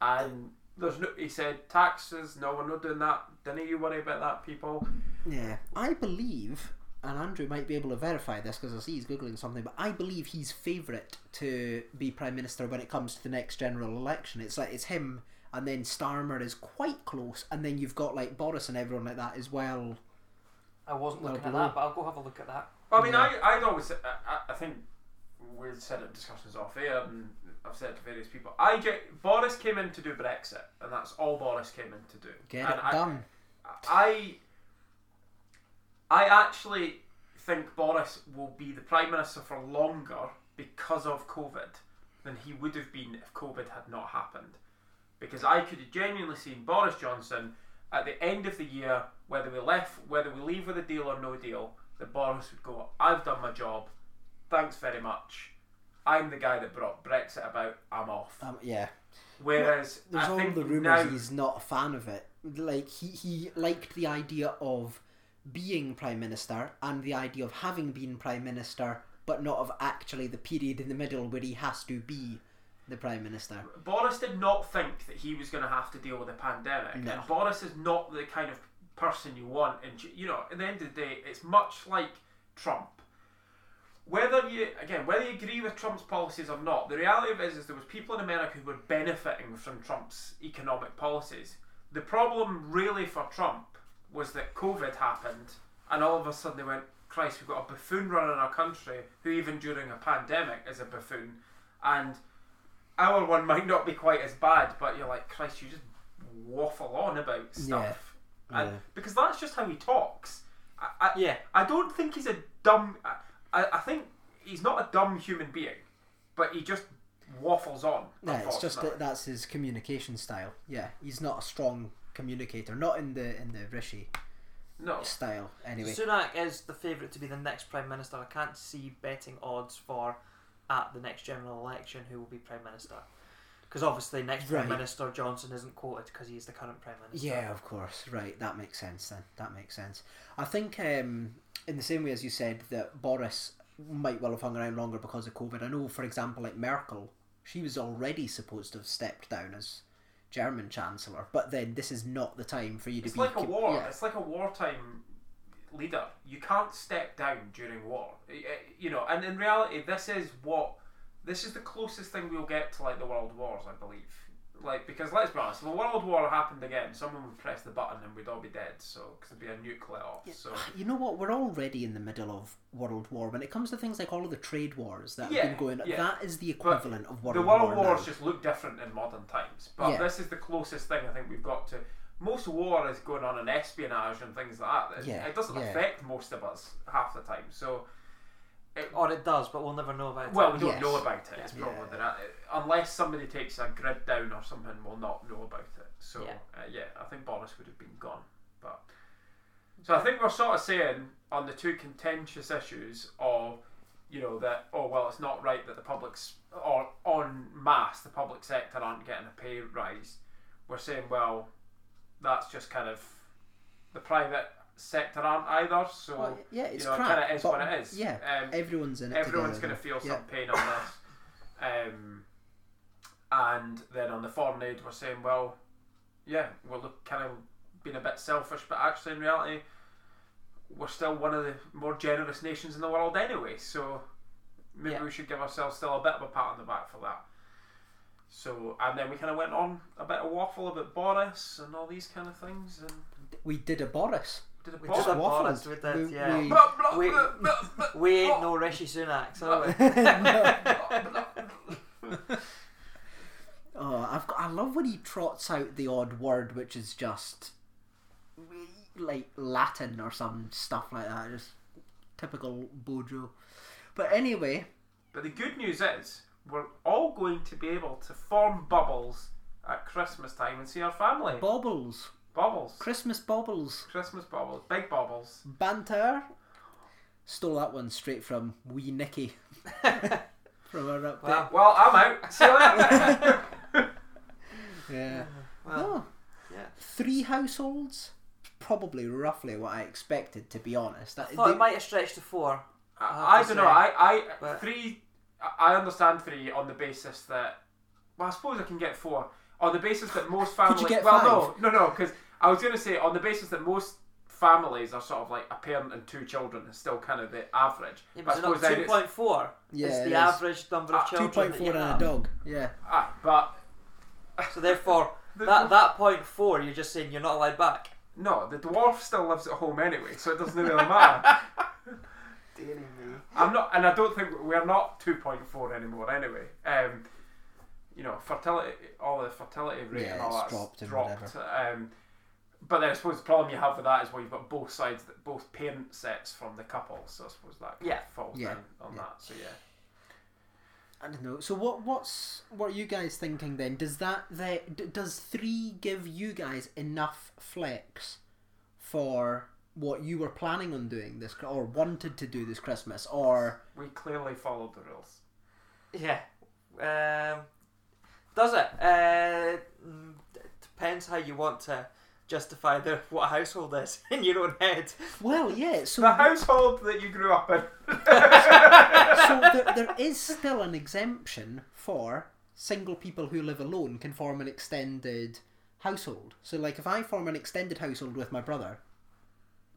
and there's no. He said taxes. No, we're not doing that. Didn't you worry about that, people?
yeah i believe and andrew might be able to verify this because i see he's googling something but i believe he's favourite to be prime minister when it comes to the next general election it's like it's him and then starmer is quite close and then you've got like boris and everyone like that as well
I wasn't
Well,
looking at that, but I'll go have a look at that.
I mean,
Yeah.
I, I'd always, I, I- I think we've said it in discussions off air, and I've said it to various people. I get, Boris came in to do Brexit, and that's all Boris came in to do.
Get
and
it
I,
done.
I, I actually think Boris will be the prime minister for longer because of COVID than he would have been if COVID had not happened. Because I could have genuinely seen Boris Johnson at the end of the year, whether we left, whether we leave with a deal or no deal, that Boris would go, "I've done my job. Thanks very much. I'm the guy that brought Brexit about. I'm off."
Um, yeah.
Whereas
There's
I
all
think
the rumours
now,
he's not a fan of it. Like he, he liked the idea of being prime minister and the idea of having been prime minister, but not of actually the period in the middle where he has to be the prime minister.
Boris did not think that he was going to have to deal with a pandemic.
No.
And Boris is not the kind of person you want. And you know, at the end of the day, it's much like Trump. Whether you again, whether you agree with Trump's policies or not, the reality of it is, is there was people in America who were benefiting from Trump's economic policies. The problem really for Trump was that COVID happened, and all of a sudden they went, "Christ, we've got a buffoon running our country who, even during a pandemic, is a buffoon." And our one might not be quite as bad, but you're like, Christ, you just waffle on about stuff. And
Yeah.
because that's just how he talks. I, I,
Yeah.
I don't think he's a dumb. I, I, I think he's not a dumb human being, but he just waffles on.
Yeah, it's just that that's his communication style. Yeah, he's not a strong communicator, not in the in the Rishi
no.
style. Anyway,
Sunak is the favourite to be the next prime minister. I can't see betting odds for at the next general election who will be prime minister. Because obviously, next prime minister Johnson isn't quoted because he's the current prime minister.
Yeah, of course. Right, that makes sense then. That makes sense. I think, um, in the same way as you said that Boris might well have hung around longer because of COVID. I know, for example, like Merkel, she was already supposed to have stepped down as German chancellor, but then this is not the time for you to
It's
be.
like a war.
yeah.
It's like a wartime leader. You can't step down during war. You know, and in reality, this is what this is the closest thing we'll get to like the world wars, I believe. Like because let's be honest, if a world war happened again, someone would press the button and we'd all be dead. So because there'd be a nuke let off. So
You know what? We're already in the middle of World War. When it comes to things like all of the trade wars that
Yeah,
have been going,
yeah.
that is the equivalent of World
the world
War.
wars
now.
just look different in modern times. But
Yeah.
this is the closest thing I think we've got to. Most war is going on in espionage and things like that. It-
Yeah,
It doesn't
yeah.
affect most of us half the time. So. It,
Or it does, but we'll never know about
Well,
it.
we don't
Yes.
know about it. It's
Yeah.
probably that unless somebody takes a grid down or something, we'll not know about it. So
Yeah.
uh, yeah, I think Boris would have been gone. But so I think we're sort of saying on the two contentious issues of you know that oh well it's not right that the public's or on mass the public sector aren't getting a pay rise. We're saying well that's just kind of the private sector aren't either. So
Well, yeah, it's
you know,
crap.
it kind of is what it is.
Yeah,
Um,
everyone's in it.
everyone's going to feel
yeah.
some pain on this. Um, and then on the foreign aid, we're saying, well, yeah, we're look, kind of being a bit selfish, but actually, in reality, we're still one of the more generous nations in the world anyway. So maybe
Yeah.
we should give ourselves still a bit of a pat on the back for that. So, and then we kind of went on a bit of waffle about Boris and all these kind of things, and
We did a Boris.
did a
We
Boris.
did a
waffled.
Boris, we did,
We-
yeah.
we-
Blah, blah,
We- We ain't no Rishi Sunak, so
Oh, I've got, I love when he trots out the odd word, which is just like Latin or some stuff like that. Just typical Bojo. But anyway,
But the good news is, we're all going to be able to form bubbles at Christmas time and see our family.
baubles,
bubbles.
Christmas baubles,
Christmas bubbles. Big bubbles.
banter. Stole that one straight from Wee Nicky. from our update.
Well,
Well, I'm out. See you later.
yeah.
well,
Oh,
yeah.
three households. Probably roughly what I expected, to be honest.
I
That-
thought
they-
it might have stretched to four. I
I, I don't know. I, I
But-
three. I I understand three on the basis that. Well, I suppose I can get four on the basis that most
Could
families.
you get
well, no, no, no, because I was going to say on the basis that most families are sort of like a parent and two children is still kind of the average.
Yeah,
But
but
I suppose it's-
point four
Yeah,
is
it
the
is.
average number of
Ah,
children.
Two point
that
four
you
and a dog. Yeah.
Aye, but
So therefore,
The-
that that point four, you're just saying you're not allowed back.
No, the dwarf still lives at home anyway, so it doesn't really matter.
Deary me.
I'm not, and I don't think we're not 2.4 anymore anyway. Um, you know, fertility, all the fertility rate
Yeah,
and all
it's
that's
dropped
dropped. Um, but then I suppose the problem you have with that is well, you've got both sides, both parent sets from the couple. So I suppose that
Yeah.
of falls
Yeah,
down on
yeah.
that. So yeah.
I don't know. So what what's what are you guys thinking then? Does that the d- does three give you guys enough flex for what you were planning on doing this or wanted to do this Christmas or
We clearly followed the rules.
Yeah. Um, does it? Uh, depends how you want to justify the what a household is in your own head.
well yeah so
The household that you grew up in.
so there, there is still an exemption for single people who live alone can form an extended household. So, like, if I form an extended household with my brother,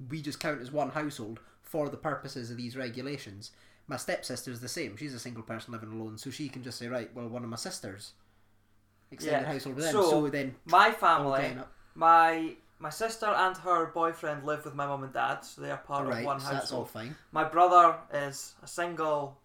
we just count as one household for the purposes of these regulations. My stepsister is the same. She's a single person living alone, so she can just say, right, well, one of my sisters extended
Yeah.
household with them.
So,
So, then,
My family, my my sister and her boyfriend live with my mum and dad, so they are part
Right,
of one
so that's all
household.
fine.
My brother is a single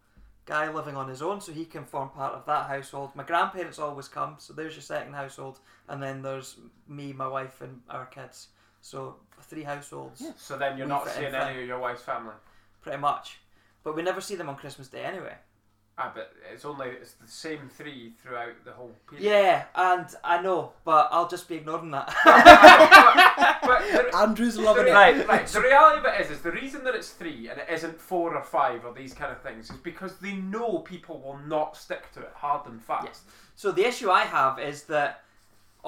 guy living on his own, so he can form part of that household. My grandparents always come, so there's your second household, and then there's me, my wife, and our kids. So three households,
Yeah.
So then you're
We
not seeing any of your wife's family.
pretty much. But we never see them on Christmas Day anyway.
Ah, but it's only it's the same three throughout the whole period.
Yeah, and I know, but I'll just be ignoring that.
but the,
Andrew's
the
loving
re-
it.
Right.
right. The reality of it is, is the reason that it's three and it isn't four or five or these kind of things is because they know people will not stick to it hard and fast.
Yes. So the issue I have is that o-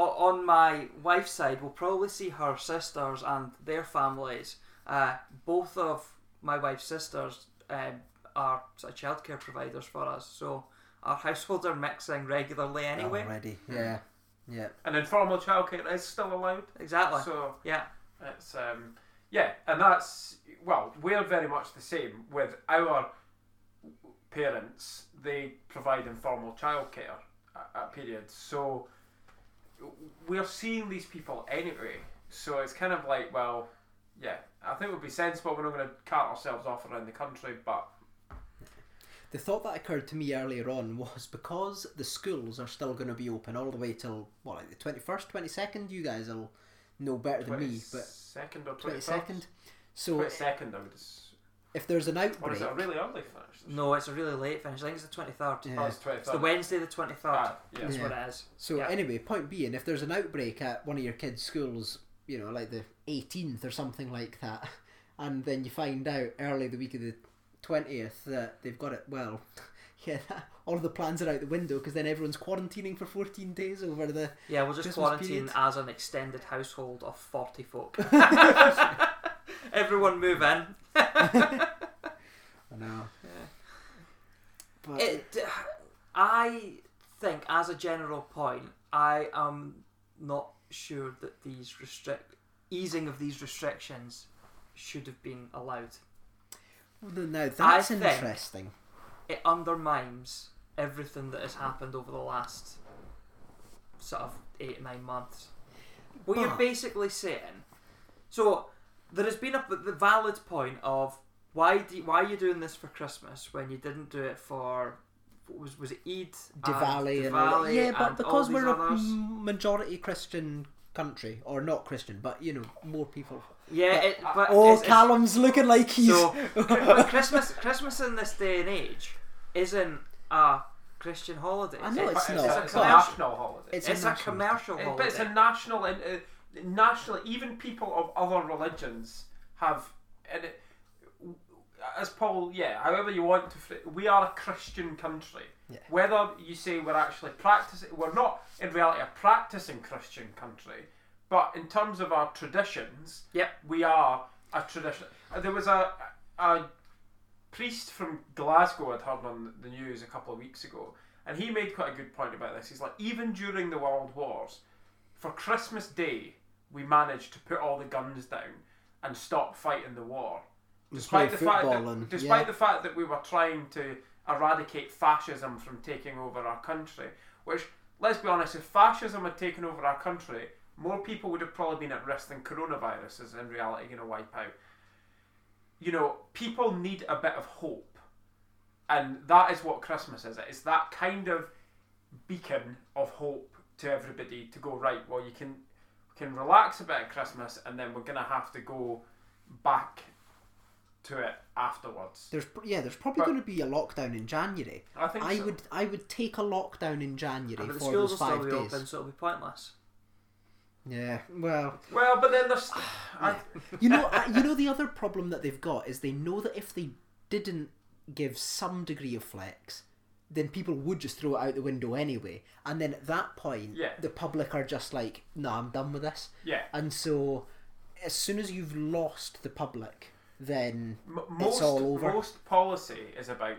on my wife's side, we'll probably see her sisters and their families. Uh, both of my wife's sisters um, are sort of childcare providers for us, so our households are mixing regularly anyway.
Already, yeah. Yeah.
And informal childcare is still allowed.
Exactly.
So
yeah.
it's um yeah, and that's well, we're very much the same with our parents. They provide informal childcare at, at periods, so we're seeing these people anyway. So it's kind of like, well, yeah, I think it would be sensible. We're not going to cart ourselves off around the country, but
The thought that occurred to me earlier on was because the schools are still going to be open all the way till what, like the twenty first, twenty second. You guys will know better than me, but
second or
twenty second. So
Twenty second, I would. s-
if there's an
Or
outbreak,
is it a really early finish?
No, it's a really late finish. I think it's the twenty third.
Yeah.
Oh, it's twenty
It's the. Wednesday, the twenty third.
Ah, yeah.
That's
Yeah.
what it is.
so
yeah.
anyway, point being, if there's an outbreak at one of your kids' schools, you know, like the eighteenth or something like that, and then you find out early the week of the twentieth that they've got it. Well, yeah, that, all of the plans are out the window because then everyone's quarantining for fourteen days over the
Yeah, we'll just
Christmas
quarantine
period.
as an extended household of 40 folk. Everyone move in.
I know. But
It, I think, as a general point, I am not sure that these restrict easing of these restrictions should have been allowed.
Well, now that's
think-
interesting.
It undermines everything that has happened over the last sort of eight nine months. What you're basically saying, so there has been a the valid point of why do why are you doing this for Christmas when you didn't do it for what was was it Eid
Diwali and, all that.
Diwali
yeah, but
all
because
these
we're a
others?
m- majority Christian country, or not Christian, but you know, more people.
yeah,
but-
it, but
Oh,
it's, it's,
looking like he's.
so but Christmas Christmas in this day and age isn't a Christian holiday.
I know
It's,
it's not,
it's a, it's a national holiday.
It's
It's,
a
a,
national
commercial holiday.
but it's a national and uh, national. Even people of other religions have, and it, as Paul, yeah. However you want to, fr- we are a Christian country.
Yeah.
Whether you say we're actually practicing, we're not in reality a practicing Christian country, but in terms of our traditions,
Yep.
we are a tradition. There was a a priest from Glasgow I'd heard on the news a couple of weeks ago, and he made quite a good point about this. He's like, even during the World Wars, for Christmas Day, we managed to put all the guns down and stop fighting the war. Despite the fact that,
and-
despite
yeah.
the fact that we were trying to eradicate fascism from taking over our country, which let's be honest, if fascism had taken over our country, more people would have probably been at risk than coronavirus is in reality going to wipe out. you know, people need a bit of hope, and that is what Christmas is. It's that kind of beacon of hope to everybody to go right. Well, you can can relax a bit at Christmas, and then we're gonna have to go back to it afterwards.
There's yeah, there's probably
But-
going to be a lockdown in January.
I think
I
so.
would I would take a lockdown in January
but the
for
schools will
those
still
five
be
days.
open, so it'll be pointless.
Yeah, well,
Well, but then there's. I,
you know, uh, you know the other problem that they've got is they know that if they didn't give some degree of flex, then people would just throw it out the window anyway. And then at that point,
Yeah.
the public are just like, "No, I'm done with this."
yeah.
And so, as soon as you've lost the public, then
M- most,
it's all over.
Most policy is about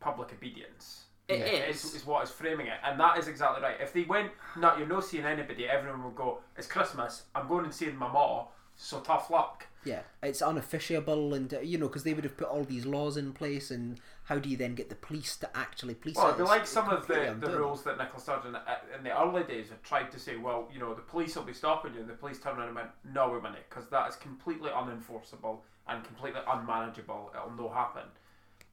public obedience.
It
Yeah.
is.
Is, is what is framing it, and that is exactly right. If they went, no, you're not seeing anybody, everyone would go, it's Christmas, I'm going and seeing my ma, so tough luck.
yeah, it's unofficiable, and uh, you know, because they would have put all these laws in place, and how do you then get the police to actually police
Well,
it?
it'd be like some of the, the rules that Nicola Sturgeon uh, in the early days had tried to say, well, you know, the police will be stopping you, and the police turned around and went, no, we're not," because that is completely unenforceable and completely unmanageable. It'll no happen.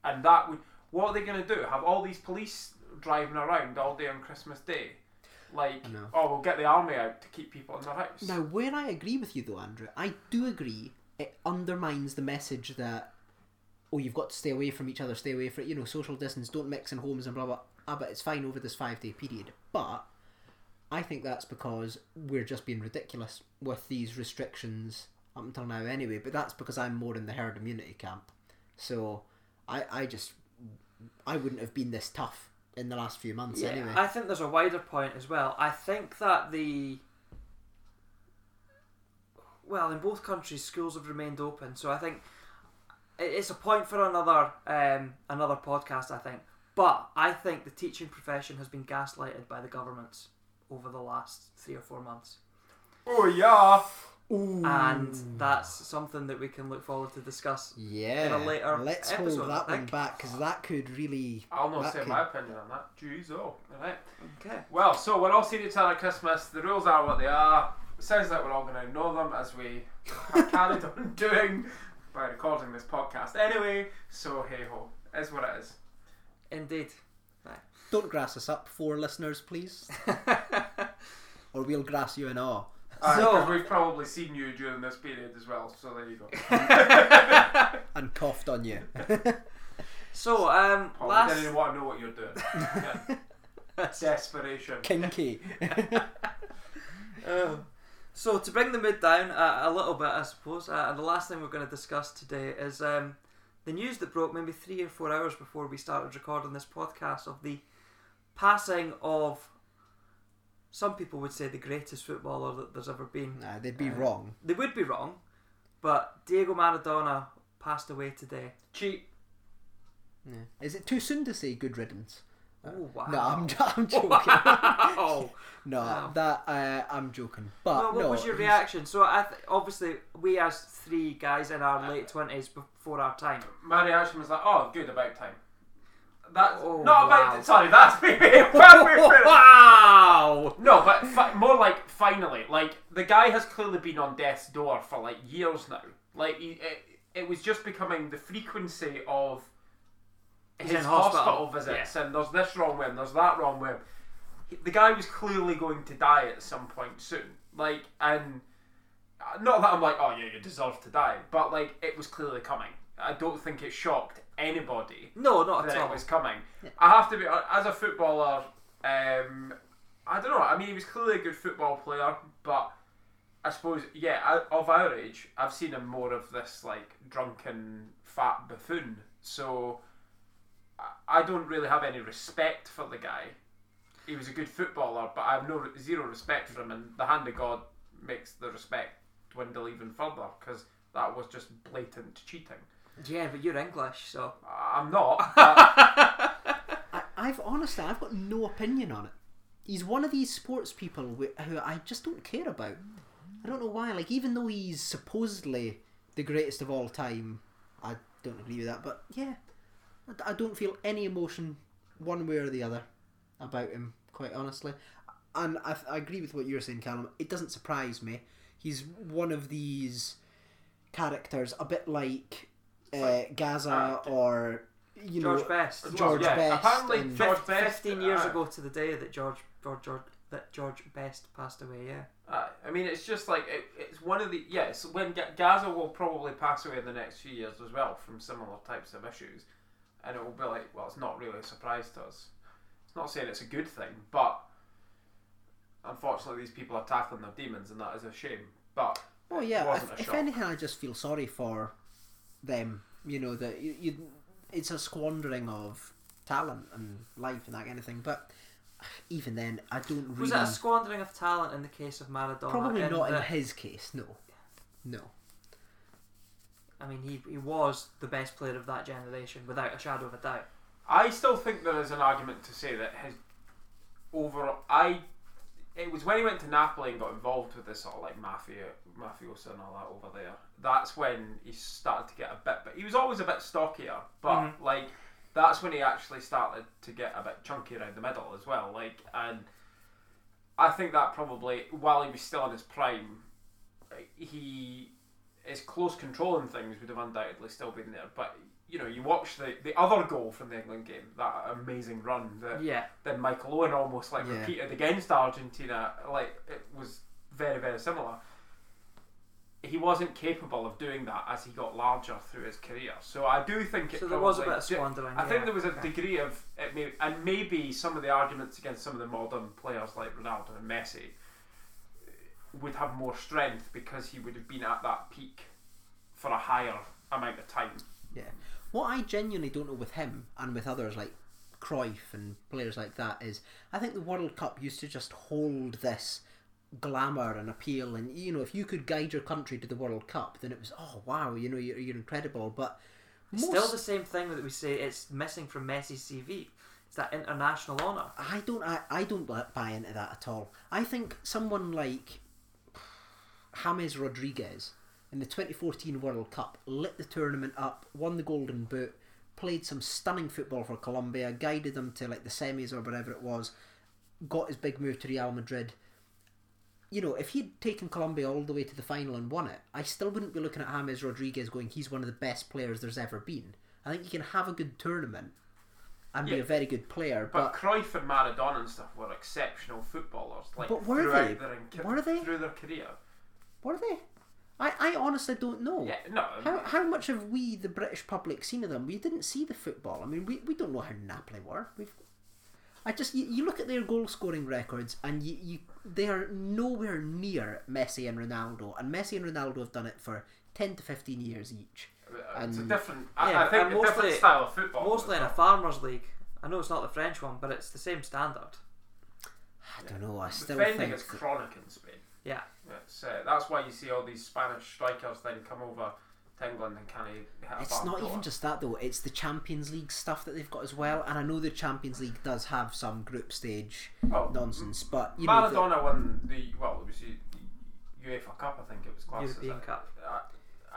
And that would, what are they going to do? Have all these police driving around all day on Christmas Day? Like, oh, we'll get the army out to keep people in their house.
Now, where I agree with you though, Andrew, I do agree it undermines the message that oh, you've got to stay away from each other, stay away from you know social distance, don't mix in homes and blah blah. Ah, but it's fine over this five day period. But I think that's because we're just being ridiculous with these restrictions up until now, anyway. But that's because I'm more in the herd immunity camp. So I, I just, I wouldn't have been this tough in the last few months
Yeah,
anyway.
I think there's a wider point as well. I think that the well, in both countries, schools have remained open, so I think it's a point for another um, another podcast. I think, but I think the teaching profession has been gaslighted by the governments over the last three or four months,
oh, yeah.
And that's something that we can look forward to discuss.
Yeah,
in a later
let's
episode,
hold that one back because that could really.
I'll not say
could-
my opinion on that. Jeez, oh. Alright.
Okay.
Well, so we're all seeing each other at Christmas. The rules are what they are. It sounds like we're all going to ignore them as we have carried on doing by recording this podcast anyway. So hey ho, is what it is.
Indeed.
Don't grass us up, four listeners, please, or we'll grass you in awe.
Uh,
So-
because we've probably seen you during this period as well. So there you go.
and coughed on you.
So, um,
Paul,
last
I didn't even want to know what you're doing. Yeah. Desperation.
Kinky.
Uh, so to bring the mood down a, a little bit, I suppose, uh, and the last thing we're going to discuss today is um, the news that broke maybe three or four hours before we started recording this podcast of the passing of some people would say the greatest footballer that there's ever been.
Nah, they'd be
Uh,
wrong.
They would be wrong, but Diego Maradona passed away today.
Cheap.
Yeah. Is it too soon to say good riddance?
Oh wow!
No, I'm, I'm joking.
Wow.
no,
Wow.
that uh, I'm joking. But
well, what
no,
was your
he's-
reaction? So, I th- obviously, we as three guys in our late twenties before our time.
My reaction was like, oh, good, about time. That's
Oh,
not
wow.
about. Sorry, that's me. Well, we're finished.
wow!
No, but fi- more like finally, like the guy has clearly been on death's door for like years now. Like he, it, it was just becoming the frequency of
He's
his hospital,
hospital.
visits, and there's this wrong with him, there's that wrong with him. He- The guy was clearly going to die at some point soon. Like, and uh, not that I'm like, oh yeah, you deserve to die, but like it was clearly coming. I don't think it shocked anybody
No, not
that
at
it
all.
was coming. I have to be as a footballer. Um, I don't know. I mean, he was clearly a good football player, but I suppose yeah, of our age, I've seen him more of this like drunken fat buffoon. So I- I don't really have any respect for the guy. He was a good footballer, but I have no zero respect for him, and the hand of God makes the respect dwindle even further because that was just blatant cheating.
Yeah, but you're English, so.
Uh, I'm not. But uh,
I, I've honestly, I've got no opinion on it. He's one of these sports people wh- who I just don't care about. I don't know why. Like, even though he's supposedly the greatest of all time, I don't agree with that. But yeah, I don't feel any emotion one way or the other about him. Quite honestly, and I, I agree with what you're saying, Callum. It doesn't surprise me. He's one of these characters, a bit like uh, Gazza or you
George
know
Best.
Well,
George
yeah,
Best.
apparently
and-
George Best,
Fifteen years
uh,
ago to the day that George, George, George that George Best passed away. Yeah.
Uh, I mean, it's just like it, it's one of the yes. When Ga- Gazza will probably pass away in the next few years as well from similar types of issues, and it will be like, well, it's not really a surprise to us. It's not saying it's a good thing, but unfortunately, these people are tackling their demons, and that is a shame. But
Oh yeah.
wasn't
If,
a
if
shock.
anything, I just feel sorry for them. You know that you, you, it's a squandering of talent and life and that kind of thing. But even then, I don't really.
Was it a squandering of talent in the case of Maradona?
Probably
in
not in his case. No. No.
I mean, he he was the best player of that generation, without a shadow of a doubt.
I still think there is an argument to say that his overall. I. It was when he went to Napoli and got involved with this sort of like mafia, mafiosa and all that over there. That's when he started to get a bit. But he was always a bit stockier. But
Mhm.
like, that's when he actually started to get a bit chunky around the middle as well. Like, and I think that probably while he was still in his prime, he his close controlling things would have undoubtedly still been there. But you know, you watch the the other goal from the England game, that amazing run that
Yeah.
then Michael Owen almost like
Yeah.
repeated against Argentina. Like it was very very similar. He wasn't capable of doing that as he got larger through his career. So I do think it.
So there was a bit of
di-
squandering.
I think there was a
Okay.
degree of it may, and maybe some of the arguments against some of the modern players like Ronaldo and Messi would have more strength because he would have been at that peak for a higher amount of time.
Yeah. What I genuinely don't know with him and with others like Cruyff and players like that is I think the World Cup used to just hold this glamour and appeal and you know if you could guide your country to the World Cup then it was oh wow you know you're, you're incredible but
It's
most,
Still the same thing that we say it's missing from Messi's CV. It's that international honour.
I don't I, I don't buy into that at all. I think someone like James Rodriguez in the 2014 World Cup lit the tournament up, won the Golden Boot, played some stunning football for Colombia, guided them to like the semis or whatever it was, got his big move to Real Madrid. You know, if he'd taken Colombia all the way to the final and won it, I still wouldn't be looking at James Rodriguez going, he's one of the best players there's ever been. I think you can have a good tournament and be a very good player,
But,
but
Cruyff and Maradona and stuff were exceptional footballers. Like
But were they?
Their,
Were they?
through their career?
Were they? I, I honestly don't know.
Yeah, no.
How, how much have we, the British public, seen of them? We didn't see the football. I mean, we, we don't know how Napoli were. We've, I just you, you look at their goal scoring records and you, you they are nowhere near Messi and Ronaldo. And Messi and Ronaldo have done it for ten to fifteen years each.
And, it's a different. I,
Yeah,
I think
and
a different
mostly-
style of football.
Mostly in a farmers' league. I know it's not the French one, but it's the same standard.
I don't know. I still
Defending
think
is chronic in Spain.
Yeah.
It's, uh, that's why you see all these Spanish strikers then come over to England and kind of hit a
It's not
backdoor.
even just that though. It's the Champions League stuff that they've got as well. And I know the Champions League does have some group stage
Oh,
nonsense, but you know, the-
Maradona won the well, it was the UEFA Cup. I think it was classed
European
as
Cup.
I,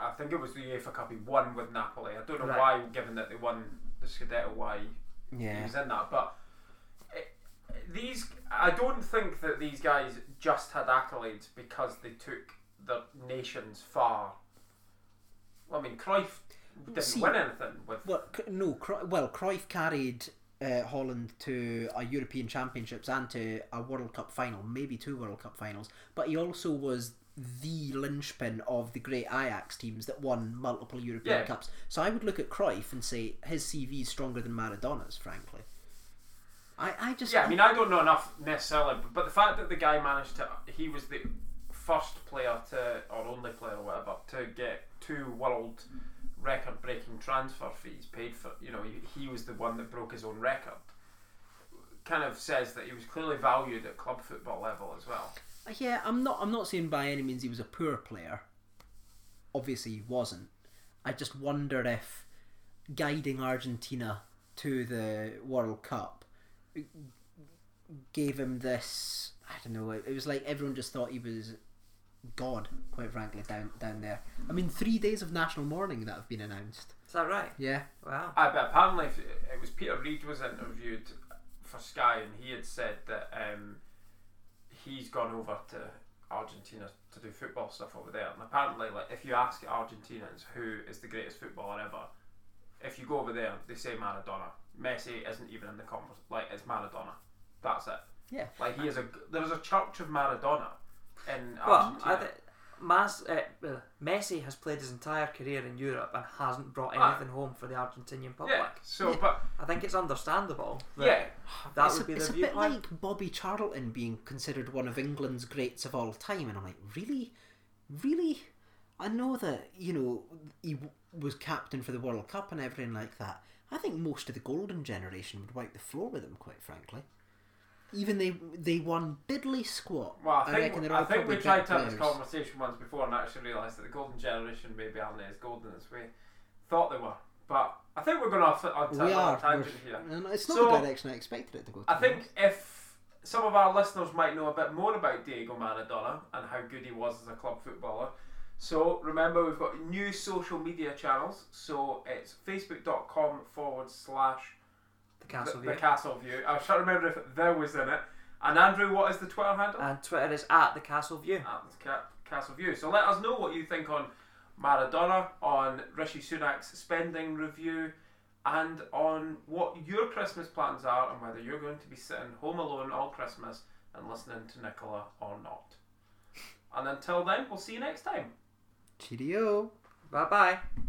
I think it was the UEFA Cup he won with Napoli. I don't know
Right.
why, given that they won the Scudetto, why he
yeah.
was in that. But these, I don't think that these guys just had accolades because they took the nations far. I mean, Cruyff didn't
See-
win anything with.
Well, no. Well, Cruyff carried uh, Holland to a European Championships and to a World Cup final, maybe two World Cup finals. But he also was the linchpin of the great Ajax teams that won multiple European
Yeah.
Cups. So I would look at Cruyff and say his CV is stronger than Maradona's. Frankly, I I just
Yeah, I mean, I don't know enough necessarily, but, but the fact that the guy managed to, he was the first player to, or only player, or whatever, to get two world record breaking transfer fees paid for, you know, he, he was the one that broke his own record. Kind of says that he was clearly valued at club football level as well.
Uh, yeah, I'm not. I'm not saying by any means he was a poor player. Obviously, he wasn't. I just wonder if guiding Argentina to the World Cup gave him this. I don't know. It, it was like everyone just thought he was God. Quite frankly, down down there. I mean, three days of national mourning that have been announced.
Is that right?
Yeah.
Wow.
I, but apparently, if- it was Peter Reid was interviewed for Sky, and he had said that um, he's gone over to Argentina to do football stuff over there. And apparently, like if you ask Argentinians who is the greatest footballer ever, if you go over there, they say Maradona. Messi isn't even in the conversation. Like it's Maradona. That's it.
Yeah.
Like he is a. There's a church of Maradona in
Well,
Argentina.
I th- Mas- uh, Messi has played his entire career in Europe and hasn't brought
Ah.
anything home for the Argentinian public.
yeah. So,
Yeah.
but
I think it's understandable. That
yeah,
that
it's
would
a,
be
it's
the
a bit like Bobby Charlton being considered one of England's greats of all time, and I'm like, really, really. I know that you know he w- was captain for the World Cup and everything like that. I think most of the golden generation would wipe the floor with them, quite frankly. Even they they won diddly squat.
Well, I think,
reckon they're
I think we tried to have this conversation once before and actually realised that the golden generation maybe aren't as golden as we thought they were. But I think we're going off on
We
a
are.
tangent here.
and it's not
So,
the direction I expected it to go. To
I think
honest.
if some of our listeners might know a bit more about Diego Maradona and how good he was as a club footballer. So remember, we've got new social media channels. So it's facebook.com forward slash
the Castle
the, the
View.
Castle View. I was trying to remember if there was in it. And Andrew, what is the Twitter handle?
and Twitter is at the Castle View.
at Ca- Castle View. So let us know what you think on Maradona, on Rishi Sunak's spending review, and on what your Christmas plans are, and whether you're going to be sitting home alone all Christmas and listening to Nicola or not. And until then, we'll see you next time.
Cheerio.
Bye bye.